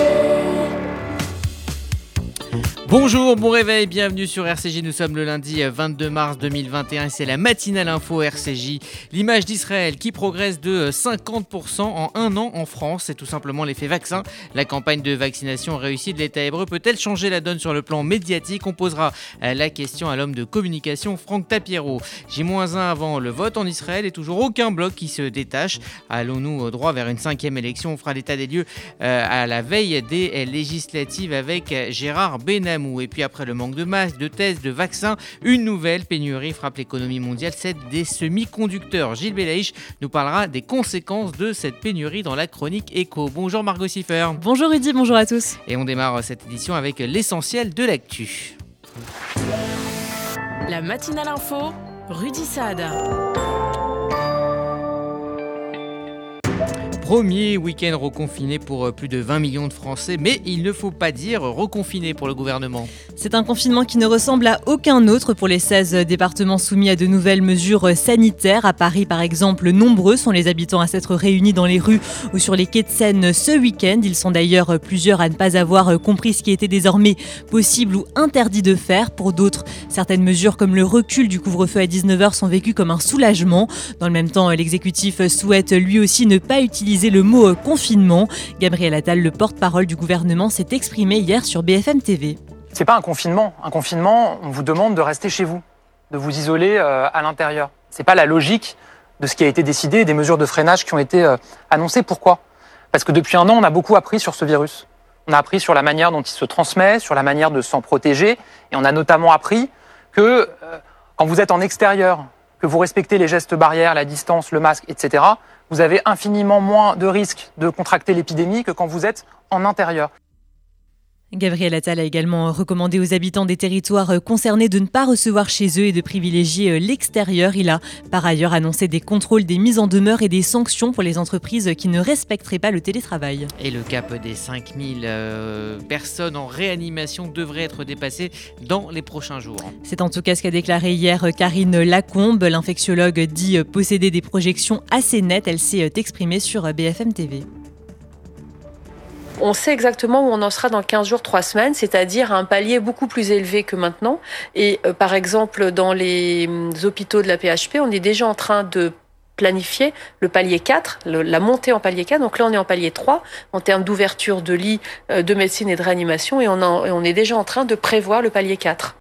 say Bonjour, bon réveil, bienvenue sur RCJ. Nous sommes le lundi 22 mars 2021 et c'est la matinale info RCJ. L'image d'Israël qui progresse de 50% en un an en France, c'est tout simplement l'effet vaccin. La campagne de vaccination réussie de l'État hébreu peut-elle changer la donne sur le plan médiatique? On posera la question à l'homme de communication Franck Tapiero. J-1 avant le vote en Israël et toujours aucun bloc qui se détache. Allons-nous droit vers une cinquième élection? On fera l'état des lieux euh, à la veille des législatives avec Gérard Benamou. Et puis après le manque de masques, de tests, de vaccins, une nouvelle pénurie frappe l'économie mondiale, celle des semi-conducteurs. Gilles Belaïch nous parlera des conséquences de cette pénurie dans la chronique éco. Bonjour Margot Siffer. Bonjour Rudy, bonjour à tous. Et on démarre cette édition avec l'essentiel de l'actu. La matinale info, Rudy Saad. Premier week-end reconfiné pour euh, plus de 20 millions de Français, mais il ne faut pas dire reconfiné pour le gouvernement. C'est un confinement qui ne ressemble à aucun autre pour les 16 départements soumis à de nouvelles mesures sanitaires. À Paris, par exemple, nombreux sont les habitants à s'être réunis dans les rues ou sur les quais de Seine ce week-end. Ils sont d'ailleurs plusieurs à ne pas avoir compris ce qui était désormais possible ou interdit de faire. Pour d'autres, certaines mesures comme le recul du couvre-feu à 19h sont vécues comme un soulagement. Dans le même temps, l'exécutif souhaite lui aussi ne pas utiliser le mot euh, confinement. Gabriel Attal, le porte-parole du gouvernement, s'est exprimé hier sur BFM TV. C'est pas un confinement. Un confinement, on vous demande de rester chez vous, de vous isoler euh, à l'intérieur. C'est pas la logique de ce qui a été décidé, des mesures de freinage qui ont été euh, annoncées. Pourquoi? Parce que depuis un an, on a beaucoup appris sur ce virus. On a appris sur la manière dont il se transmet, sur la manière de s'en protéger, et on a notamment appris que quand vous êtes en extérieur, que vous respectez les gestes barrières, la distance, le masque, etc., vous avez infiniment moins de risques de contracter l'épidémie que quand vous êtes en intérieur. Gabriel Attal a également recommandé aux habitants des territoires concernés de ne pas recevoir chez eux et de privilégier l'extérieur. Il a par ailleurs annoncé des contrôles, des mises en demeure et des sanctions pour les entreprises qui ne respecteraient pas le télétravail. Et le cap des 5000 euh, personnes en réanimation devrait être dépassé dans les prochains jours. C'est en tout cas ce qu'a déclaré hier Karine Lacombe. L'infectiologue dit posséder des projections assez nettes. Elle s'est exprimée sur BFM TV on sait exactement où on en sera dans 15 jours, 3 semaines, c'est-à-dire un palier beaucoup plus élevé que maintenant. Et euh, par exemple, dans les hum, hôpitaux de la PHP, on est déjà en train de planifier le palier 4, la montée en palier 4. Donc là, on est en palier 3 en termes d'ouverture de lits euh, de médecine et de réanimation et on, on est déjà en train de prévoir le palier 4.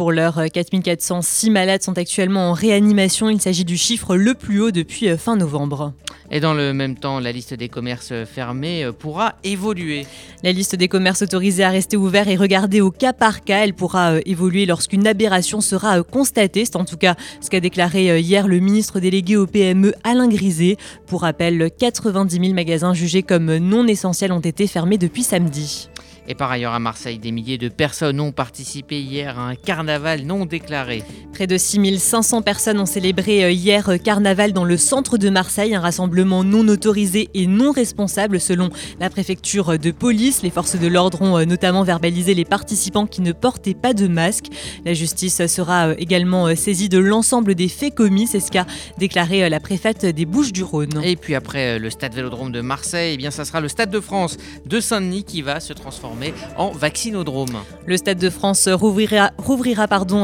Pour l'heure, 4406 malades sont actuellement en réanimation. Il s'agit du chiffre le plus haut depuis euh, fin novembre. Et dans le même temps, la liste des commerces fermés euh, pourra évoluer. La liste des commerces autorisés à rester ouverts est regardée au cas par cas. Elle pourra euh, évoluer lorsqu'une aberration sera constatée. C'est en tout cas ce qu'a déclaré hier le ministre délégué au PME Alain Griset. Pour rappel, 90 000 magasins jugés comme non essentiels ont été fermés depuis samedi. Et par ailleurs, à Marseille, des milliers de personnes ont participé hier à un carnaval non déclaré. Près de 6500 personnes ont célébré euh, hier euh, carnaval dans le centre de Marseille, un rassemblement non autorisé et non responsable selon la préfecture de police. Les forces de l'ordre ont euh, notamment verbalisé les participants qui ne portaient pas de masque. La justice sera également saisie de l'ensemble des faits commis, c'est ce qu'a déclaré la préfète des Bouches-du-Rhône. Et puis après le stade Vélodrome de Marseille, eh bien ça sera le stade de France de Saint-Denis qui va se transformer en vaccinodrome. Le Stade de France rouvrira,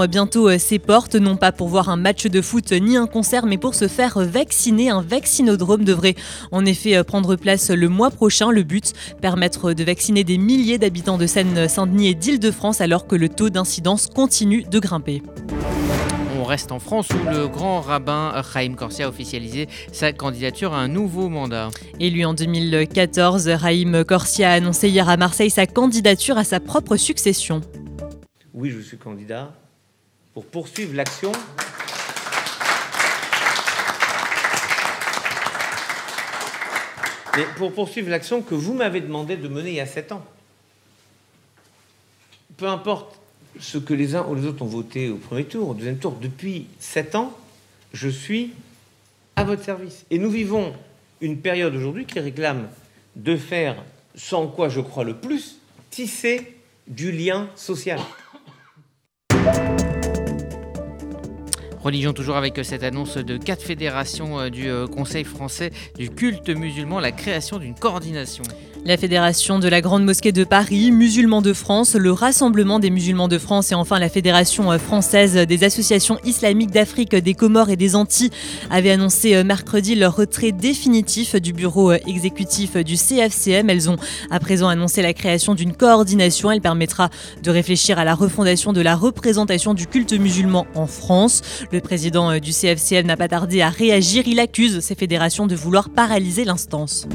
bientôt euh, ses portes, non pas pour voir un match de foot ni un concert, mais pour se faire vacciner. Un vaccinodrome devrait en effet euh, prendre place le mois prochain. Le but, permettre de vacciner des milliers d'habitants de Seine-Saint-Denis et d'Île-de-France alors que le taux d'incidence continue de grimper reste en France où le grand rabbin Chaim Corsia a officialisé sa candidature à un nouveau mandat. Élu en 2014, Chaim Corsia a annoncé hier à Marseille sa candidature à sa propre succession. Oui, je suis candidat pour poursuivre l'action Mais pour poursuivre l'action que vous m'avez demandé de mener il y a sept ans. Peu importe ce que les uns ou les autres ont voté au premier tour, au deuxième tour. Depuis sept ans, je suis à votre service. Et nous vivons une période aujourd'hui qui réclame de faire, sans quoi je crois le plus, tisser du lien social. Religion toujours avec cette annonce de quatre fédérations du Conseil français du culte musulman, la création d'une coordination. La Fédération de la Grande Mosquée de Paris, Musulmans de France, le Rassemblement des musulmans de France et enfin la Fédération française des associations islamiques d'Afrique, des Comores et des Antilles avaient annoncé mercredi leur retrait définitif du bureau exécutif du CFCM. Elles ont à présent annoncé la création d'une coordination. Elle permettra de réfléchir à la refondation de la représentation du culte musulman en France. Le président du CFCM n'a pas tardé à réagir. Il accuse ces fédérations de vouloir paralyser l'instance.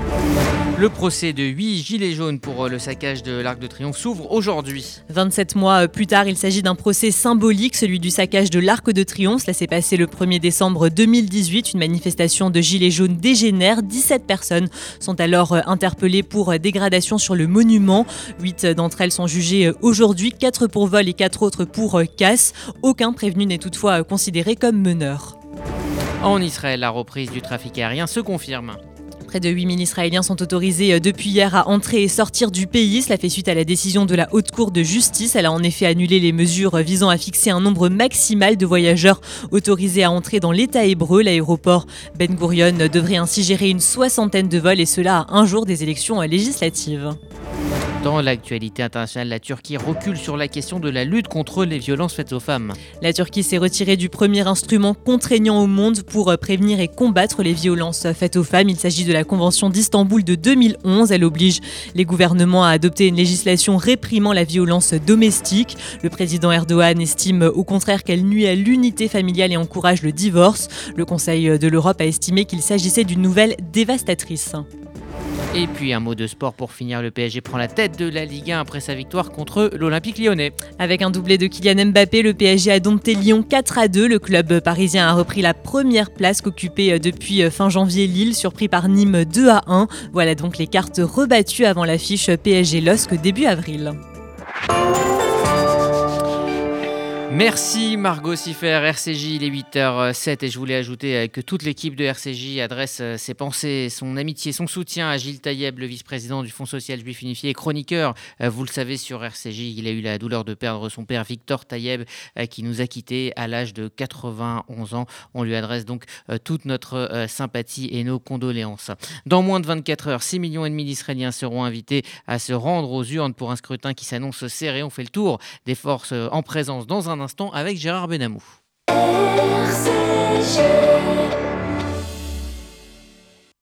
Le procès de 8 gilets jaunes pour euh, le saccage de l'Arc de Triomphe s'ouvre aujourd'hui. 27 mois euh, plus tard, il s'agit d'un procès symbolique, celui du saccage de l'Arc de Triomphe. Cela s'est passé le 1er décembre 2018. Une manifestation de gilets jaunes dégénère. 17 personnes sont alors euh, interpellées pour dégradation sur le monument. 8 d'entre elles sont jugées aujourd'hui, 4 pour vol et 4 autres pour casse. Aucun prévenu n'est toutefois considéré comme meneur. En Israël, la reprise du trafic aérien se confirme. Près de 8000 Israéliens sont autorisés euh, depuis hier à entrer et sortir du pays. Cela fait suite à la décision de la Haute Cour de justice. Elle a en effet annulé les mesures visant à fixer un nombre maximal de voyageurs autorisés à entrer dans l'État hébreu. L'aéroport Ben Gurion devrait ainsi gérer une soixantaine de vols et cela à un jour des élections législatives. Dans l'actualité internationale, la Turquie recule sur la question de la lutte contre les violences faites aux femmes. La Turquie s'est retirée du premier instrument contraignant au monde pour prévenir et combattre les violences faites aux femmes. Il s'agit de la Convention d'Istanbul de 2011. Elle oblige les gouvernements à adopter une législation réprimant la violence domestique. Le président Erdogan estime au contraire qu'elle nuit à l'unité familiale et encourage le divorce. Le Conseil de l'Europe a estimé qu'il s'agissait d'une nouvelle dévastatrice. Et puis un mot de sport pour finir, le PSG prend la tête de la Ligue 1 après sa victoire contre l'Olympique lyonnais. Avec un doublé de Kylian Mbappé, le PSG a dompté Lyon 4 à 2. Le club parisien a repris la première place qu'occupait depuis fin janvier Lille, surpris par Nîmes 2 à 1. Voilà donc les cartes rebattues avant l'affiche PSG LOSC début avril. Merci Margot Siffer, RCJ, il est 8h07 et je voulais ajouter euh, que toute l'équipe de RCJ adresse euh, ses pensées, son amitié, son soutien à Gilles Taïeb, le vice-président du Fonds social juif unifié et chroniqueur. Euh, vous le savez sur RCJ, il a eu la douleur de perdre son père Victor Taïeb qui nous a quittés à l'âge de 91 ans. On lui adresse donc toute notre sympathie et nos condoléances. Dans moins de 24 heures, 6 millions et demi d'Israéliens seront invités à se rendre aux urnes pour un scrutin qui s'annonce serré. On fait le tour des forces en présence dans un instant avec Gérard Benamou.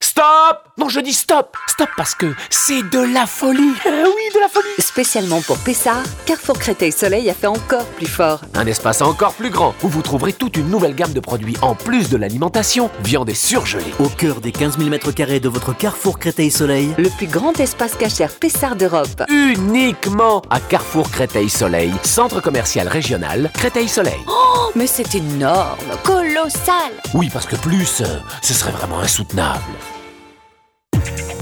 Stop Non, je dis stop Stop parce que c'est de la folie eh Oui, de la folie Spécialement pour Pessard, Carrefour Créteil Soleil a fait encore plus fort. Un espace encore plus grand où vous trouverez toute une nouvelle gamme de produits en plus de l'alimentation, viande et surgelée. Au cœur des 15 000 m2 de votre Carrefour Créteil Soleil, le plus grand espace cachère Pessard d'Europe. Uniquement à Carrefour Créteil Soleil, centre commercial régional Créteil Soleil. Oh, mais c'est énorme, colossal Oui, parce que plus, euh, ce serait vraiment insoutenable. intenable.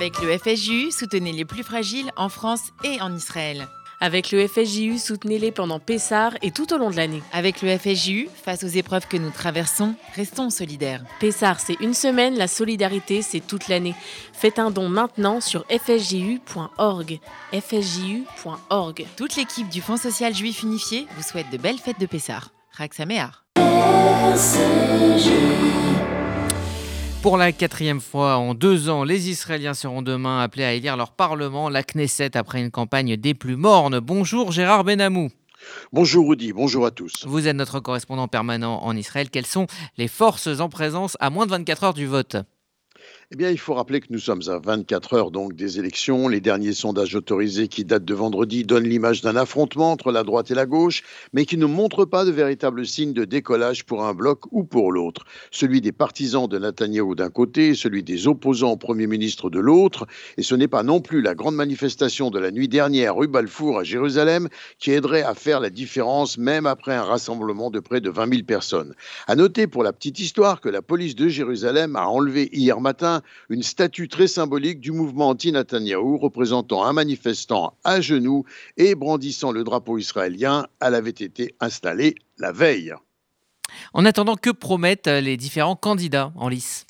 Avec le FSJU, soutenez les plus fragiles en France et en Israël. Avec le FSJU, soutenez-les pendant Pessard et tout au long de l'année. Avec le FSJU, face aux épreuves que nous traversons, restons solidaires. Pessard, c'est une semaine, la solidarité, c'est toute l'année. Faites un don maintenant sur fsju.org. fsju.org. Toute l'équipe du Fonds social juif unifié vous souhaite de belles fêtes de Pessard. Raxaméar. Pour la quatrième fois en deux ans, les Israéliens seront demain appelés à élire leur parlement, la Knesset, après une campagne des plus mornes. Bonjour Gérard Benamou. Bonjour Rudy, bonjour à tous. Vous êtes notre correspondant permanent en Israël. Quelles sont les forces en présence à moins de 24 heures du vote? Eh bien, il faut rappeler que nous sommes à 24 heures donc des élections. Les derniers sondages autorisés qui datent de vendredi donnent l'image d'un affrontement entre la droite et la gauche, mais qui ne montrent pas de véritables signes de décollage pour un bloc ou pour l'autre. Celui des partisans de Netanyahou d'un côté, celui des opposants au Premier ministre de l'autre. Et ce n'est pas non plus la grande manifestation de la nuit dernière rue Balfour à Jérusalem qui aiderait à faire la différence, même après un rassemblement de près de 20 000 personnes. À noter pour la petite histoire que la police de Jérusalem a enlevé hier matin une statue très symbolique du mouvement anti-Netanyahou représentant un manifestant à genoux et brandissant le drapeau israélien. Elle avait été installée la veille. En attendant, que promettent les différents candidats en lice?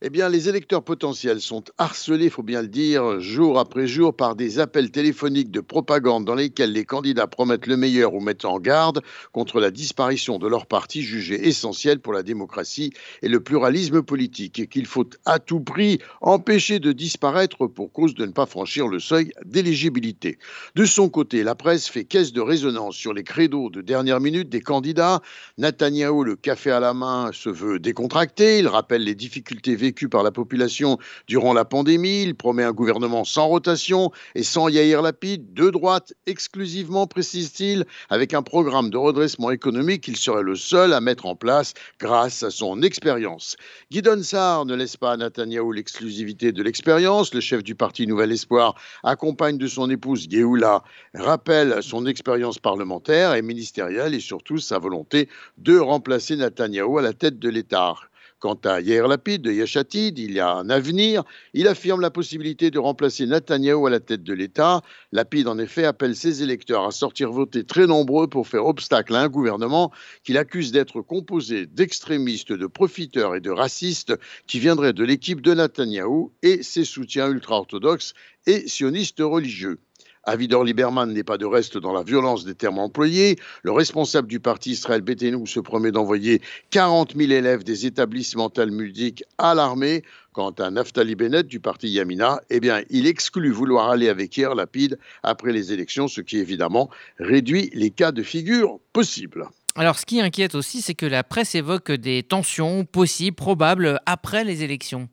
Eh bien, les électeurs potentiels sont harcelés, il faut bien le dire, jour après jour par des appels téléphoniques de propagande dans lesquels les candidats promettent le meilleur ou mettent en garde contre la disparition de leur parti jugé essentiel pour la démocratie et le pluralisme politique et qu'il faut à tout prix empêcher de disparaître pour cause de ne pas franchir le seuil d'éligibilité. De son côté, la presse fait caisse de résonance sur les credos de dernière minute des candidats. Netanyahou, le café à la main, se veut décontracté. Il rappelle les difficultés vécu par la population durant la pandémie. Il promet un gouvernement sans rotation et sans Yair Lapid, de droite exclusivement, précise-t-il, avec un programme de redressement économique qu'il serait le seul à mettre en place grâce à son expérience. Guidon Sarr ne laisse pas à Netanyahou l'exclusivité de l'expérience. Le chef du parti Nouvel Espoir accompagne de son épouse Geoula, rappelle son expérience parlementaire et ministérielle et surtout sa volonté de remplacer Netanyahou à la tête de l'État. Quant à Yair Lapid de Yachatid, il y a un avenir. Il affirme la possibilité de remplacer Netanyahou à la tête de l'État. Lapid, en effet, appelle ses électeurs à sortir voter très nombreux pour faire obstacle à un gouvernement qu'il accuse d'être composé d'extrémistes, de profiteurs et de racistes qui viendraient de l'équipe de Netanyahou et ses soutiens ultra-orthodoxes et sionistes religieux. Avidor Lieberman n'est pas de reste dans la violence des termes employés. Le responsable du parti Israël Betenu se promet d'envoyer 40 000 élèves des établissements talmudiques à l'armée. Quant à Naftali Bennett du parti Yamina, eh bien, il exclut vouloir aller avec Yair Lapide après les élections, ce qui évidemment réduit les cas de figure possibles. Alors, ce qui inquiète aussi, c'est que la presse évoque des tensions possibles, probables après les élections.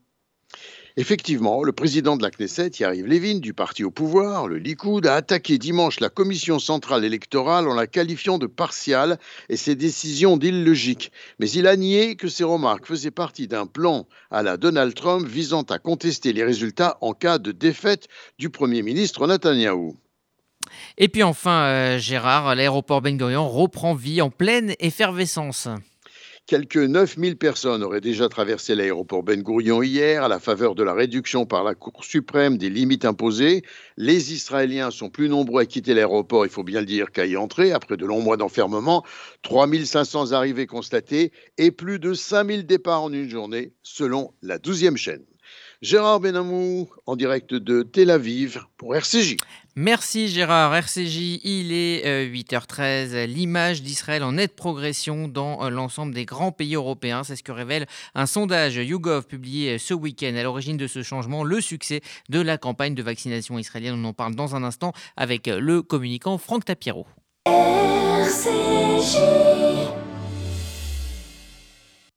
Effectivement, le président de la Knesset, Yariv Levin, du parti au pouvoir, le Likoud, a attaqué dimanche la commission centrale électorale en la qualifiant de partiale et ses décisions d'illogiques. Mais il a nié que ces remarques faisaient partie d'un plan à la Donald Trump visant à contester les résultats en cas de défaite du Premier ministre Netanyahou. Et puis enfin, euh, Gérard, l'aéroport Ben Gurion reprend vie en pleine effervescence. Quelques 9000 personnes auraient déjà traversé l'aéroport Ben Gurion hier à la faveur de la réduction par la Cour suprême des limites imposées. Les Israéliens sont plus nombreux à quitter l'aéroport, il faut bien le dire, qu'à y entrer après de longs mois d'enfermement. 3500 arrivées constatées et plus de 5000 départs en une journée, selon la 12e chaîne. Gérard Benamou en direct de Tel Aviv pour RCJ. Merci Gérard. RCJ, il est 8h13. Euh, L'image d'Israël en nette progression dans euh, l'ensemble des grands pays européens. C'est ce que révèle un sondage YouGov publié euh, ce week-end. À l'origine de ce changement, le succès de la campagne de vaccination israélienne. On en parle dans un instant avec le communicant Franck Tapiro. RCJ.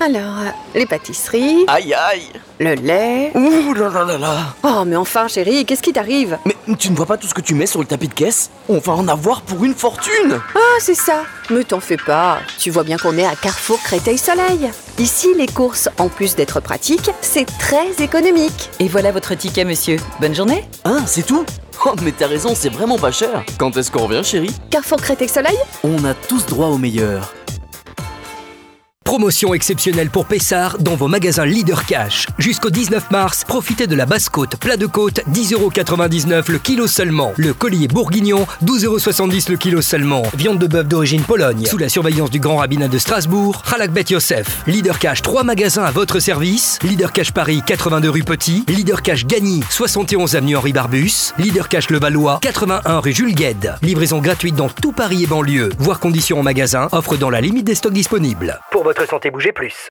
Alors, euh, les pâtisseries. Aïe aïe Le lait. Ouh là là là là Oh, mais enfin, chérie, qu'est-ce qui t'arrive? Mais tu ne vois pas tout ce que tu mets sur le tapis de caisse? On va en avoir pour une fortune Ah, c'est ça Mais t'en fais pas. Tu vois bien qu'on est à Carrefour Créteil Soleil. Ici, les courses, en plus d'être pratiques, c'est très économique. Et voilà votre ticket, monsieur. Bonne journée Hein, c'est tout? Oh, mais t'as raison, c'est vraiment pas cher. Quand est-ce qu'on revient, chérie? Carrefour Créteil Soleil? On a tous droit au meilleur. Promotion exceptionnelle pour Pessard dans vos magasins Leader Cash. Jusqu'au 19 mars, profitez de la basse côte, plat de côte, 10,99€ le kilo seulement. Le collier bourguignon, 12,70€ le kilo seulement. Viande de bœuf d'origine Pologne, sous la surveillance du grand rabbinat de Strasbourg, Halak Bet Yosef. Leader Cash, 3 magasins à votre service. Leader Cash Paris, 82 rue Petit. Leader Cash Gagny, 71 avenue Henri Barbus. Leader Cash Levallois, 81 rue Jules Gued. Livraison gratuite dans tout Paris et banlieue. Voir conditions en magasin, offre dans la limite des stocks disponibles. Santé, bougez plus.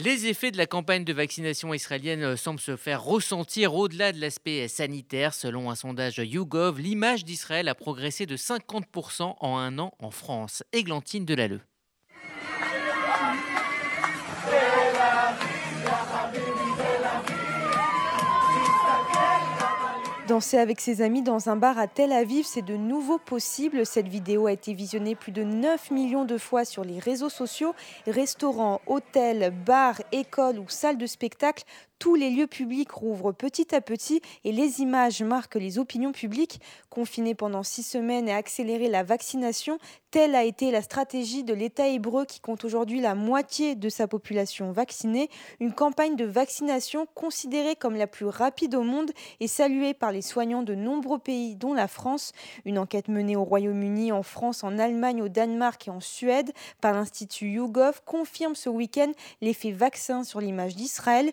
Les effets de la campagne de vaccination israélienne euh, semblent se faire ressentir au-delà de l'aspect sanitaire. Selon un sondage YouGov, l'image d'Israël a progressé de 50% en un an en France. Églantine Delalleux. Danser avec ses amis dans un bar à Tel Aviv, c'est de nouveau possible. Cette vidéo a été visionnée plus de 9 millions de fois sur les réseaux sociaux. Restaurants, hôtels, bars, écoles ou salles de spectacle, tous les lieux publics rouvrent petit à petit et les images marquent les opinions publiques. Confinés pendant six semaines et accélérer la vaccination, telle a été la stratégie de l'État hébreu qui compte aujourd'hui la moitié de sa population vaccinée. Une campagne de vaccination considérée comme la plus rapide au monde et saluée par les soignants de nombreux pays, dont la France. Une enquête menée au Royaume-Uni, en France, en Allemagne, au Danemark et en Suède par l'Institut YouGov confirme ce week-end l'effet vaccin sur l'image d'Israël.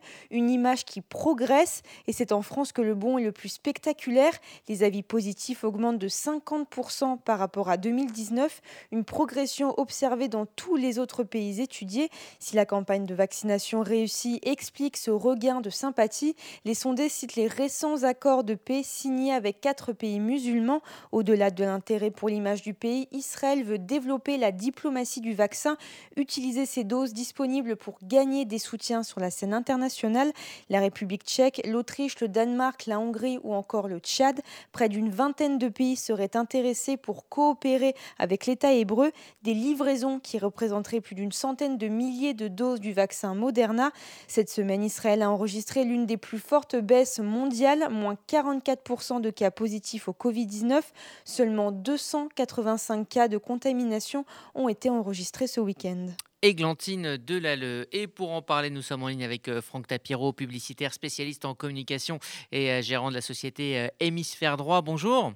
Image qui progresse et c'est en France que le bon est le plus spectaculaire. Les avis positifs augmentent de 50% par rapport à 2019, une progression observée dans tous les autres pays étudiés. Si la campagne de vaccination réussie explique ce regain de sympathie, les sondés citent les récents accords de paix signés avec quatre pays musulmans. Au-delà de l'intérêt pour l'image du pays, Israël veut développer la diplomatie du vaccin, utiliser ces doses disponibles pour gagner des soutiens sur la scène internationale. La République tchèque, l'Autriche, le Danemark, la Hongrie ou encore le Tchad, près d'une vingtaine de pays seraient intéressés pour coopérer avec l'État hébreu. Des livraisons qui représenteraient plus d'une centaine de milliers de doses du vaccin Moderna. Cette semaine, Israël a enregistré l'une des plus fortes baisses mondiales, moins 44% de cas positifs au Covid-19. Seulement 285 cas de contamination ont été enregistrés ce week-end. Églantine Delalleux. Et pour en parler, nous sommes en ligne avec euh, Franck Tapiro, publicitaire spécialiste en communication et euh, gérant de la société euh, Hémisphère Droit. Bonjour.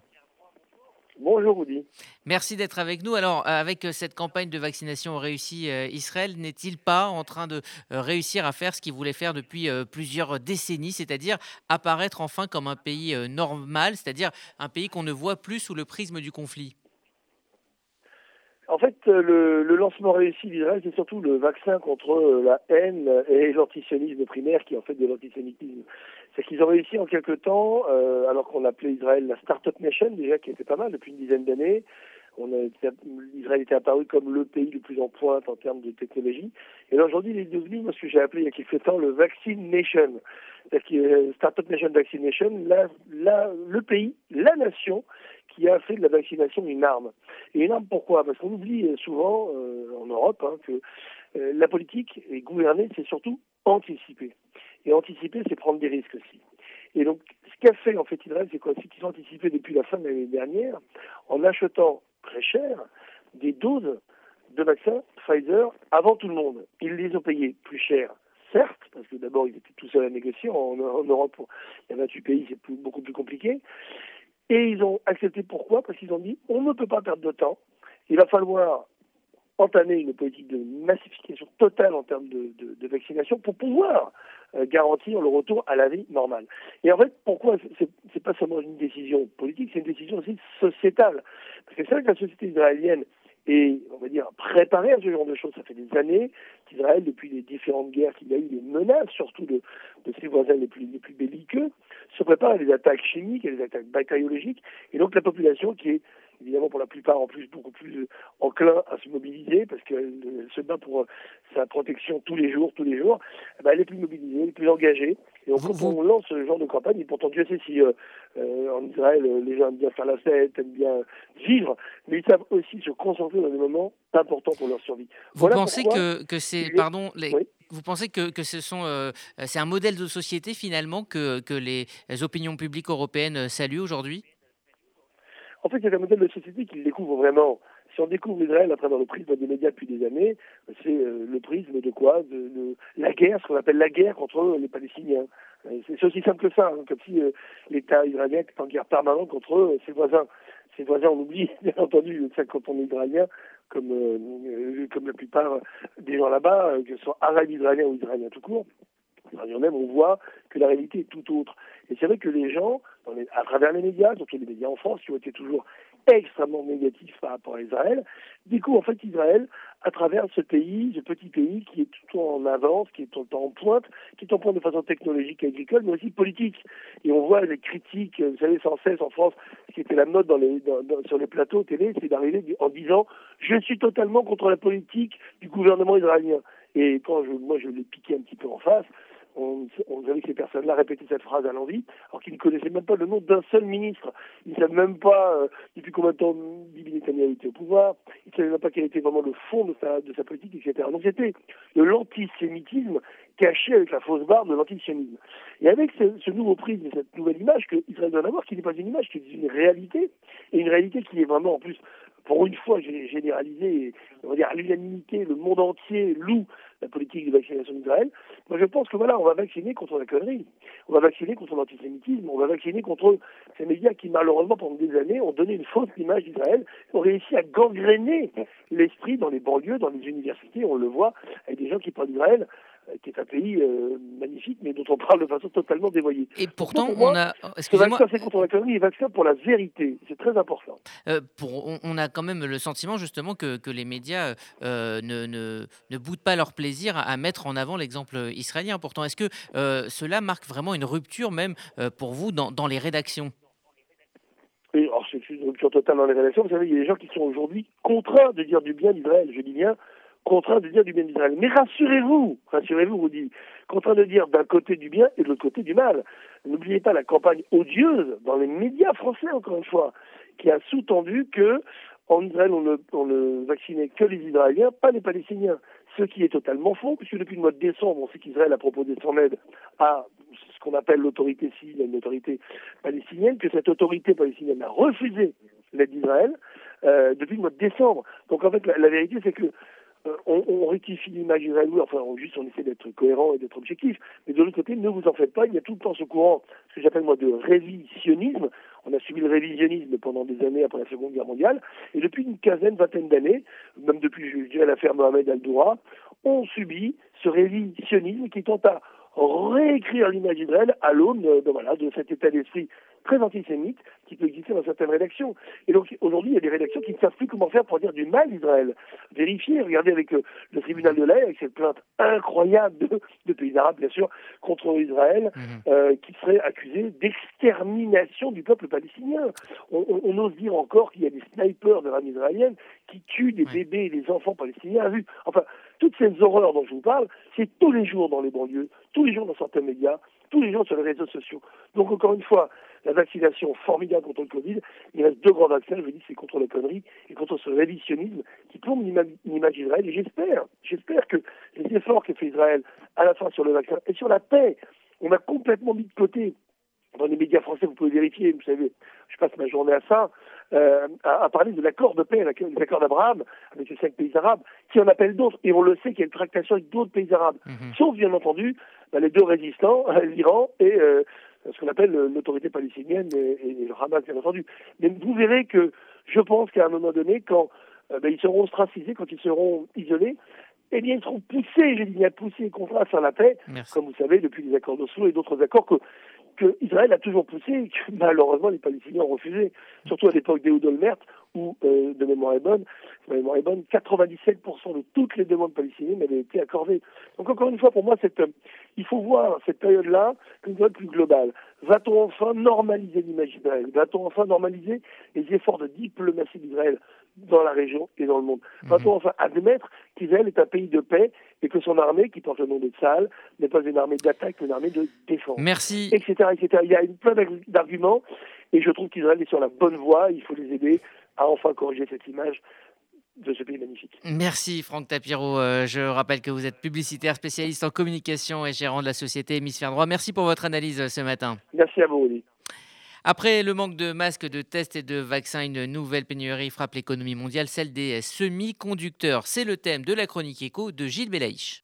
Bonjour Rudy. Merci d'être avec nous. Alors, avec cette campagne de vaccination réussie, Israël n'est-il pas en train de réussir à faire ce qu'il voulait faire depuis plusieurs décennies, c'est-à-dire apparaître enfin comme un pays normal, c'est-à-dire un pays qu'on ne voit plus sous le prisme du conflit? En fait, le, le lancement réussi d'Israël, c'est surtout le vaccin contre la haine et l'antisionisme primaire qui est en fait de l'antisémitisme. C'est qu'ils ont réussi en quelque temps, euh, alors qu'on appelait Israël la Startup Nation, déjà qui était pas mal depuis une dizaine d'années, Israël était apparu comme le pays le plus en pointe en termes de technologie. Et là, aujourd'hui, il est devenu, ce que j'ai appelé il y a quelques temps, le Vaccine Nation. C'est-à-dire Startup Nation, Vaccine Nation, la, la, le pays, la nation qui a fait de la vaccination une arme. Et une arme pourquoi? Parce qu'on oublie souvent euh, en Europe hein, que euh, la politique et gouverner, c'est surtout anticiper. Et anticiper, c'est prendre des risques aussi. Et donc, ce qu'a fait en fait Israël, c'est quoi? C'est qu'ils ont anticipé depuis la fin de l'année dernière en achetant très cher des doses de vaccins Pfizer avant tout le monde. Ils les ont payées plus cher, certes, parce que d'abord ils étaient tout seuls à négocier. En Europe, il y a 28 pays, c'est beaucoup plus compliqué. Et ils ont accepté pourquoi? Parce qu'ils ont dit on ne peut pas perdre de temps. Il va falloir entamer une politique de massification totale en termes de, vaccination pour pouvoir euh, garantir le retour à la vie normale. Et en fait, pourquoi c'est pas seulement une décision politique, c'est une décision aussi sociétale. Parce que c'est vrai que la société israélienne est, on va dire, préparée à ce genre de choses. Ça fait des années qu'Israël, depuis les différentes guerres qu'il a eu, les menaces surtout de, de ses voisins les plus, les plus belliqueux, se prépare à des attaques chimiques, à des attaques bactériologiques. Et donc la population qui est évidemment pour la plupart en plus beaucoup plus enclin à se mobiliser parce qu'elle se bat pour sa protection tous les jours, tous les jours, eh ben, elle est plus mobilisée, elle est plus engagée. Et donc, quand on lance ce genre de campagne, et pourtant Dieu sait si euh, euh, en Israël les gens aiment bien faire la fête, aiment bien vivre, mais ils savent aussi se concentrer dans des moments importants pour leur survie. Vous pensez que, que c'est, pardon, les, vous pensez que, que ce sont, euh, c'est un modèle de société finalement que, que les opinions publiques européennes saluent aujourd'hui? En fait, c'est un modèle de société qu'ils découvrent vraiment. Si on découvre Israël à travers le prisme des médias depuis des années, c'est euh, le prisme de quoi? De, la guerre, ce qu'on appelle la guerre contre les Palestiniens. Euh, c'est aussi simple que ça, hein, comme si l'État israélien était en guerre permanente contre ses voisins. Ses voisins, on oublie bien entendu ça quand on est israélien, comme, euh, comme la plupart des gens là-bas, euh, que ce soit arabes israéliens ou israéliens tout court, même on voit que la réalité est tout autre. Et c'est vrai que les gens, à travers les médias, surtout les médias en France, qui ont été toujours extrêmement négatifs par rapport à Israël, découvrent en fait Israël à travers ce pays, ce petit pays qui est tout en avance, qui est tout le temps en pointe, qui est en pointe de façon technologique et agricole, mais aussi politique. Et on voit les critiques, vous savez, sans cesse en France, ce qui était la mode sur les plateaux télé, c'est d'arriver en disant « je suis totalement contre la politique du gouvernement israélien ». Et quand moi je l'ai piqué un petit peu en face, on, on que ces personnes-là répétaient cette phrase à l'envie, alors qu'ils ne connaissaient même pas le nom d'un seul ministre. Ils ne savaient même pas euh, depuis combien de temps Bibi Netanyahu était au pouvoir. Ils ne savaient même pas quel était vraiment le fond de sa, de sa politique, etc. Donc c'était de l'antisémitisme caché avec la fausse barre de l'antisionisme. Et avec ce, nouveau prisme, cette nouvelle image que Israël doit avoir, qui n'est pas une image, qui est une réalité, et une réalité qui est vraiment en plus pour une fois, j'ai généralisé, on va dire à l'unanimité, le monde entier loue la politique de vaccination d'Israël. Moi, je pense que voilà, on va vacciner contre la connerie. On va vacciner contre l'antisémitisme. On va vacciner contre ces médias qui, malheureusement, pendant des années, ont donné une fausse image d'Israël, ont réussi à gangréner l'esprit dans les banlieues, dans les universités. On le voit avec des gens qui parlent d'Israël qui est un pays euh, magnifique, mais dont on parle de façon totalement dévoyée. Et pourtant, on a. Ce vaccin, c'est contre la connerie, il vaccin pour la vérité. C'est très important. Euh, pour, on, a quand même le sentiment, justement, que, que les médias ne, ne, ne, boudent pas leur plaisir à, mettre en avant l'exemple israélien. Pourtant, est-ce que cela marque vraiment une rupture, même pour vous, dans, dans les rédactions? C'est une rupture totale dans les rédactions. Vous savez, il y a des gens qui sont aujourd'hui contraints de dire du bien d'Israël. Je dis bien contraint de dire du bien d'Israël. Mais rassurez-vous, rassurez-vous, vous dites, contraint de dire d'un côté du bien et de l'autre côté du mal. N'oubliez pas la campagne odieuse dans les médias français, encore une fois, qui a sous-tendu que en Israël, on ne, on vaccinait que les Israéliens, pas les Palestiniens. Ce qui est totalement faux, puisque depuis le mois de décembre, on sait qu'Israël a proposé son aide à ce qu'on appelle l'autorité civile, une autorité palestinienne, que cette autorité palestinienne a refusé l'aide d'Israël euh, depuis le mois de décembre. Donc en fait, la vérité, c'est que on, on, rectifie l'image d'Israël, enfin on, juste on essaie d'être cohérent et d'être objectif, mais de l'autre côté, ne vous en faites pas, il y a tout le temps ce courant, ce que j'appelle moi de révisionnisme, on a subi le révisionnisme pendant des années après la Seconde Guerre mondiale, et depuis une quinzaine, vingtaine d'années, même depuis, je dirais, l'affaire Mohamed Al-Doura, on subit ce révisionnisme qui tente à réécrire l'image d'Israël à l'aune de, voilà, de cet état d'esprit très antisémite qui peut exister dans certaines rédactions. Et donc aujourd'hui, il y a des rédactions qui ne savent plus comment faire pour dire du mal d'Israël. Vérifiez, regardez avec euh, le, tribunal de l'Air, avec cette plainte incroyable de, pays arabes, bien sûr, contre Israël, mhm. euh, qui serait accusé d'extermination du peuple palestinien. On, ose dire encore qu'il y a des snipers de l'armée israélienne qui tuent des bébés et des enfants palestiniens à vue. Enfin, toutes ces horreurs dont je vous parle, c'est tous les jours dans les banlieues, tous les jours dans certains médias, tous les jours sur les réseaux sociaux. Donc encore une fois, la vaccination formidable contre le Covid, il reste deux grands vaccins, je vous dis, c'est contre la connerie et contre ce révisionnisme qui plombe l'image d'Israël. Et j'espère, j'espère que les efforts qu'a fait Israël à la fin sur le vaccin et sur la paix, on a complètement mis de côté dans les médias français, vous pouvez vérifier, vous savez, je passe ma journée à ça, euh, à, parler de l'accord de paix, l'accord d'Abraham avec les cinq pays arabes, qui en appellent d'autres. Et on le sait qu'il y a une tractation avec d'autres pays arabes. Mhm. Sauf, bien entendu, bah, les deux résistants, l'Iran et euh, ce qu'on appelle l'autorité palestinienne et, le Hamas, bien entendu. Mais vous verrez que je pense qu'à un moment donné, quand euh, bah, ils seront ostracisés, quand ils seront isolés, eh bien, ils seront poussés, j'ai dit bien poussés contre à faire la paix, comme vous savez, depuis les accords d'Oslo et d'autres accords que qu'Israël a toujours poussé et que malheureusement les Palestiniens ont refusé, surtout à l'époque d'Ehud Olmert, où, euh, de mémoire est bonne, de mémoire est bonne, 97% de toutes les demandes palestiniennes avaient été accordées. Donc encore une fois, pour moi, cette, il faut voir cette période-là comme une période plus globale. Va-t-on enfin normaliser l'image d'Israël? Va-t-on enfin normaliser les efforts de diplomatie d'Israël? Dans la région et dans le monde mhm. Va-t-on enfin admettre qu'Israël est un pays de paix et que son armée, qui porte le nom de Tzal, n'est pas une armée d'attaque, mais une armée de défense Merci. Etc. etc. Il y a une plein d'arguments et je trouve qu'Israël est sur la bonne voie. Il faut les aider à enfin corriger cette image de ce pays magnifique. Merci Franck Tapiro. Euh, je rappelle que vous êtes publicitaire, spécialiste en communication et gérant de la société Hémisphère Droit. Merci pour votre analyse euh, ce matin. Merci à vous, Oli. Après le manque de masques, de tests et de vaccins, une nouvelle pénurie frappe l'économie mondiale, celle des semi-conducteurs. C'est le thème de la chronique éco de Gilles Belaïch.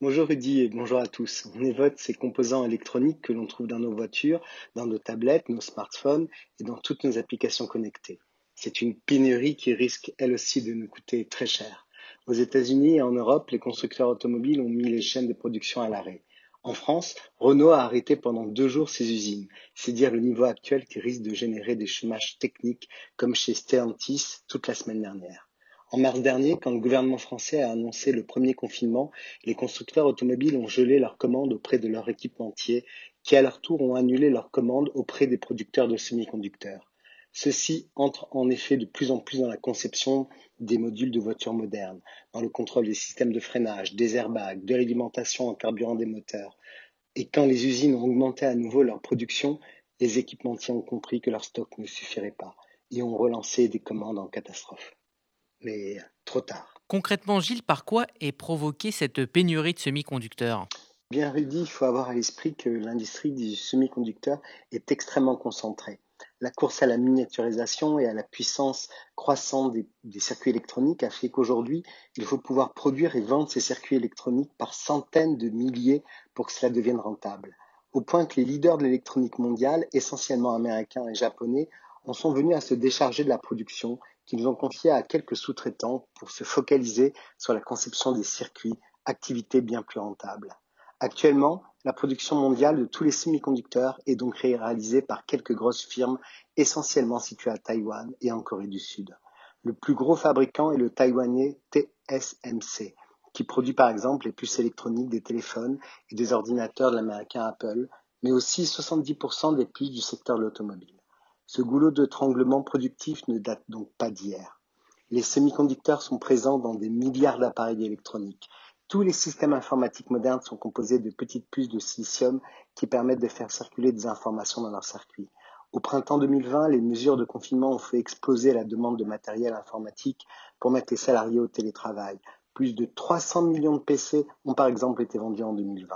Bonjour Rudy et bonjour à tous. On évoque ces composants électroniques que l'on trouve dans nos voitures, dans nos tablettes, nos smartphones et dans toutes nos applications connectées. C'est une pénurie qui risque elle aussi de nous coûter très cher. Aux États-Unis et en Europe, les constructeurs automobiles ont mis les chaînes de production à l'arrêt. En France, Renault a arrêté pendant deux jours ses usines. C'est dire le niveau actuel qui risque de générer des chômages techniques comme chez Stellantis toute la semaine dernière. En mars dernier, quand le gouvernement français a annoncé le premier confinement, les constructeurs automobiles ont gelé leurs commandes auprès de leurs équipementiers, qui à leur tour ont annulé leurs commandes auprès des producteurs de semi-conducteurs. Ceci entre en effet de plus en plus dans la conception des modules de voitures modernes, dans le contrôle des systèmes de freinage, des airbags, de l'alimentation en carburant des moteurs. Et quand les usines ont augmenté à nouveau leur production, les équipementiers ont compris que leur stock ne suffirait pas et ont relancé des commandes en catastrophe mais trop tard. Concrètement, Gilles, par quoi est provoquée cette pénurie de semi-conducteurs? Bien Rudy, il faut avoir à l'esprit que l'industrie du semi-conducteur est extrêmement concentrée. La course à la miniaturisation et à la puissance croissante des, circuits électroniques a fait qu'aujourd'hui, il faut pouvoir produire et vendre ces circuits électroniques par centaines de milliers pour que cela devienne rentable. Au point que les leaders de l'électronique mondiale, essentiellement américains et japonais, en sont venus à se décharger de la production qu'ils ont confié à quelques sous-traitants pour se focaliser sur la conception des circuits, activité bien plus rentable. Actuellement, la production mondiale de tous les semi-conducteurs est donc réalisée par quelques grosses firmes essentiellement situées à Taïwan et en Corée du Sud. Le plus gros fabricant est le taïwanais TSMC, qui produit par exemple les puces électroniques des téléphones et des ordinateurs de l'américain Apple, mais aussi 70% des puces du secteur de l'automobile. Ce goulot d'étranglement productif ne date donc pas d'hier. Les semi-conducteurs sont présents dans des milliards d'appareils électroniques. Tous les systèmes informatiques modernes sont composés de petites puces de silicium qui permettent de faire circuler des informations dans leurs circuits. Au printemps 2020, les mesures de confinement ont fait exploser la demande de matériel informatique pour mettre les salariés au télétravail. Plus de 300 millions de PC ont par exemple été vendus en 2020.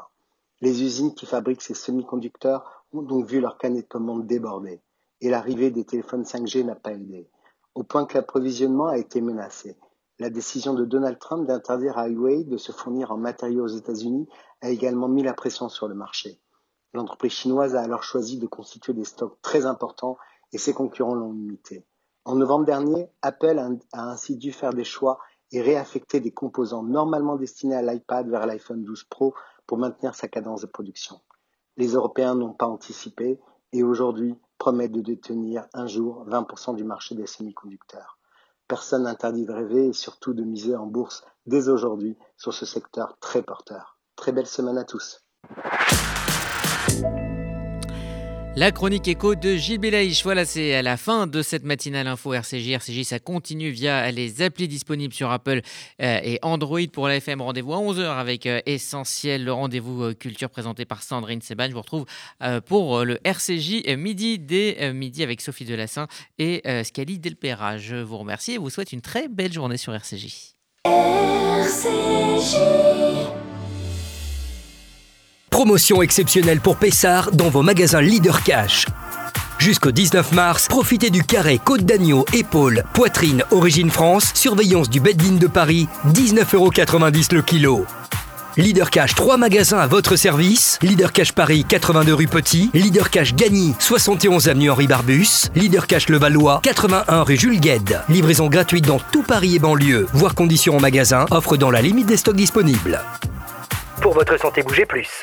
Les usines qui fabriquent ces semi-conducteurs ont donc vu leur canet de commande déborder et l'arrivée des téléphones 5G n'a pas aidé, au point que l'approvisionnement a été menacé. La décision de Donald Trump d'interdire à Huawei de se fournir en matériaux aux États-Unis a également mis la pression sur le marché. L'entreprise chinoise a alors choisi de constituer des stocks très importants et ses concurrents l'ont limité. En novembre dernier, Apple a ainsi dû faire des choix et réaffecter des composants normalement destinés à l'iPad vers l'iPhone 12 Pro pour maintenir sa cadence de production. Les Européens n'ont pas anticipé et aujourd'hui, promettent de détenir un jour 20% du marché des semi-conducteurs. Personne n'interdit de rêver et surtout de miser en bourse dès aujourd'hui sur ce secteur très porteur. Très belle semaine à tous. La chronique écho de Gilles Belaïch. Voilà, c'est à la fin de cette matinale info RCJ. RCJ, ça continue via les applis disponibles sur Apple euh, et Android pour la FM. Rendez-vous à 11h avec euh, Essentiel, le rendez-vous euh, culture présenté par Sandrine Seban. Je vous retrouve pour le RCJ midi dès midi avec Sophie Delassin et Scali Delpera. Je vous remercie et vous souhaite une très belle journée sur RCJ. RCJ. Promotion exceptionnelle pour Pessard dans vos magasins Leader Cash. Jusqu'au 19 mars, profitez du carré côte d'agneau, épaule, poitrine, origine France, surveillance du Bedline de Paris, 19,90€ le kilo. Leader Cash, 3 magasins à votre service. Leader Cash Paris, 82 rue Petit. Leader Cash Gagny, 71 avenue Henri Barbus. Leader Cash Levallois, 81 rue Jules Gued. Livraison gratuite dans tout Paris et banlieue. Voir conditions en magasin. Offre dans la limite des stocks disponibles. pour votre santé bouger plus.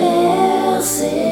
RCJ